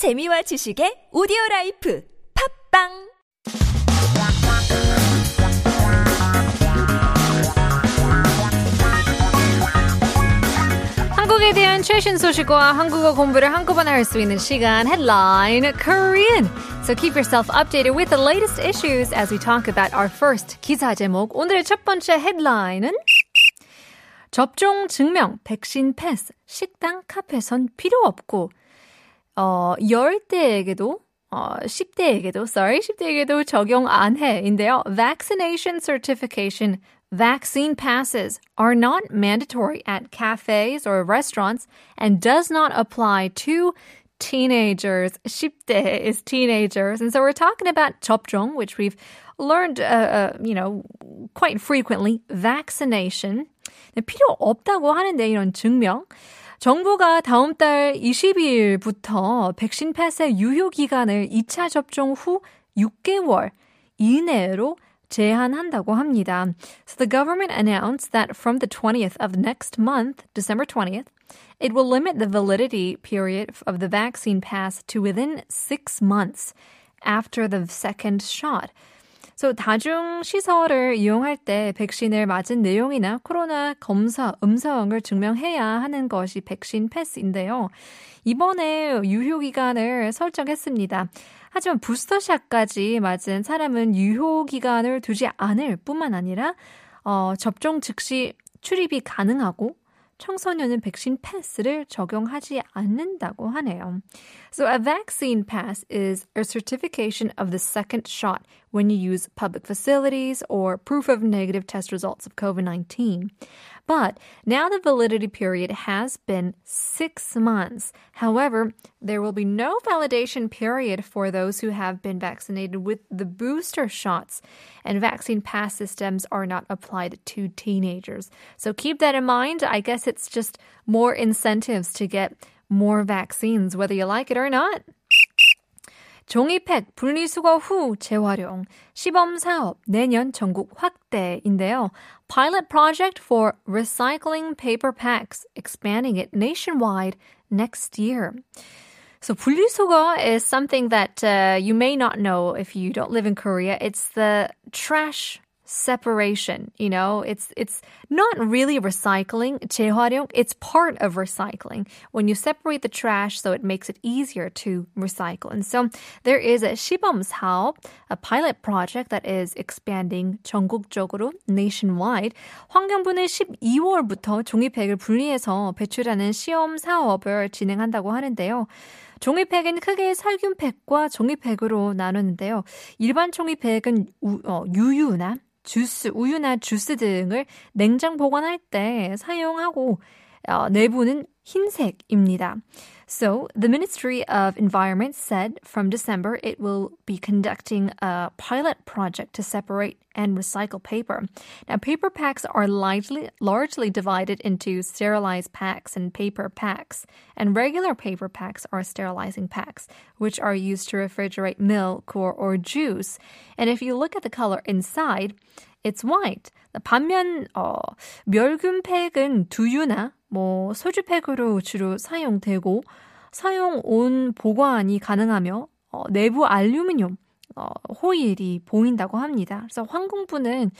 재미와 지식의 오디오 라이프 팝빵 한국에 대한 최신 소식과 한국어 공부를 한꺼번에 할 수 있는 시간 Headline Korean. So keep yourself updated with the latest issues as we talk about our first 기사 제목. 오늘의 첫 번째 헤드라인은 접종 증명, 백신 패스, 식당, 카페선 필요 없고 어, 10대에게도 어, 10대에게도, sorry, 10대에게도 적용 안 해인데요. Vaccination certification, vaccine passes are not mandatory at cafes or restaurants and does not apply to teenagers. 10대 is teenagers. And so we're talking about 접종, which we've learned, uh, uh, you know, quite frequently. Vaccination. 필요 없다고 하는데 이런 증명. 정부가 다음 달 22일부터 백신 패스의 유효 기간을 2차 접종 후 6개월 이내로 제한한다고 합니다. So the government announced that from the 20th of next month, December 20th, it will limit the validity period of the vaccine pass to within six months after the second shot. So 다중 시설을 이용할 때 백신을 맞은 내용이나 코로나 검사 음성을 증명해야 하는 것이 백신 패스인데요. 이번에 유효 기간을 설정했습니다. 하지만 부스터샷까지 맞은 사람은 유효 기간을 두지 않을 뿐만 아니라 어, 접종 즉시 출입이 가능하고 청소년은 백신 패스를 적용하지 않는다고 하네요. So a vaccine pass is a certification of the second shot when you use public facilities or proof of negative test results of COVID-19. But now the validity period has been six months. However, there will be no validation period for those who have been vaccinated with the booster shots, and vaccine pass systems are not applied to teenagers. So keep that in mind. I guess it's just more incentives to get more vaccines, whether you like it or not. 종이팩 분리수거 후 재활용 시범 사업 내년 전국 확대인데요. Pilot project for recycling paper packs, expanding it nationwide next year. So 분리수거 is something that uh, you may not know if you don't live in Korea. It's the trash separation, you know, it's it's not really recycling, 재활용, it's part of recycling. When you separate the trash so it makes it easier to recycle. And so there is a 시범 사업, a pilot project that is expanding 전국적으로 nationwide. 환경부는 12월부터 종이팩을 분리해서 배출하는 시험 사업을 진행한다고 하는데요. 종이팩은 크게 살균팩과 종이팩으로 나누는데요. 일반 종이팩은 우, 어, 유유나 주스, 우유나 주스 등을 냉장 보관할 때 사용하고 어, 내부는 흰색입니다. So, the Ministry of Environment said from December it will be conducting a pilot project to separate and recycle paper. Now, paper packs are largely, largely divided into sterilized packs and paper packs, and regular paper packs are sterilizing packs, which are used to refrigerate milk or, or juice. And if you look at the color inside, it's white. 반면 어, 멸균팩은 두유나 뭐 소주팩으로 주로 사용되고 사용 온 보관이 가능하며 어, 내부 알루미늄 어, 호일이 보인다고 합니다. 그래서 환공부는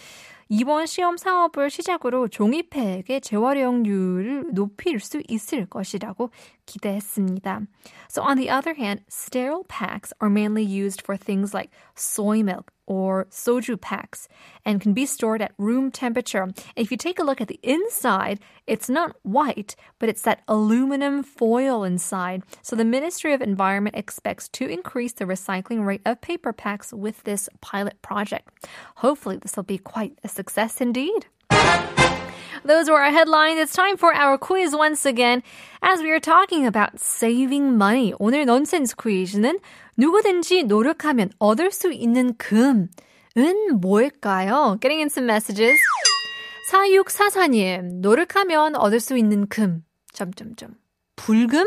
이번 시험 사업을 시작으로 종이팩의 재활용률을 높일 수 있을 것이라고 기대했습니다. So on the other hand, sterile packs are mainly used for things like soy milk or soju packs and can be stored at room temperature. If you take a look at the inside, it's not white, but it's that aluminum foil inside. So the Ministry of Environment expects to increase the recycling rate of paper packs with this pilot project. Hopefully, this will be quite a success indeed. Those were our headlines. It's time for our quiz once again. As we are talking about saving money, 오늘 nonsense quiz는 누구든지 노력하면 얻을 수 있는 금은 뭘까요? Getting in some messages. 4644님, 노력하면 얻을 수 있는 금. 점점점. 불금?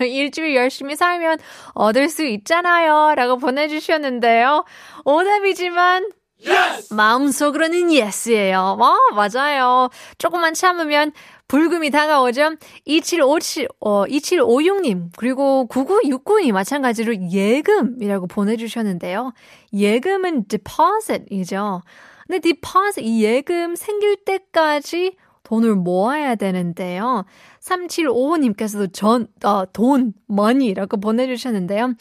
일주일 열심히 살면 얻을 수 있잖아요. 라고 보내주셨는데요. 오답이지만 Yes! 마음속으로는 yes예요. 어, 맞아요. 조금만 참으면 불금이 다가오죠? 2757, 어, 2756님, 그리고 9969님 마찬가지로 예금이라고 보내주셨는데요. 예금은 deposit이죠. 근데 deposit, 이 예금 생길 때까지 돈을 모아야 되는데요. 3755님께서도 전, 어, 돈, money라고 보내주셨는데요.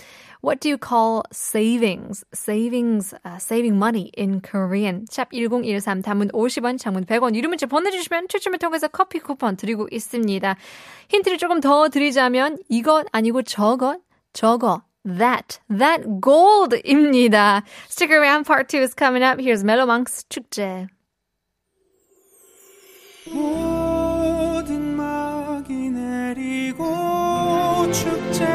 What do you call savings? Savings, uh, saving money in Korean. 샵 1013, 단문 50원, 장문 100원. 유료 문자 보내주시면 추첨을 통해서 커피 쿠폰 드리고 있습니다. 힌트를 조금 더 드리자면 이것 아니고 저것, 저거. That, that gold입니다. Stick around, part two is coming up. Here's Melomonks 축제. 내리고 축제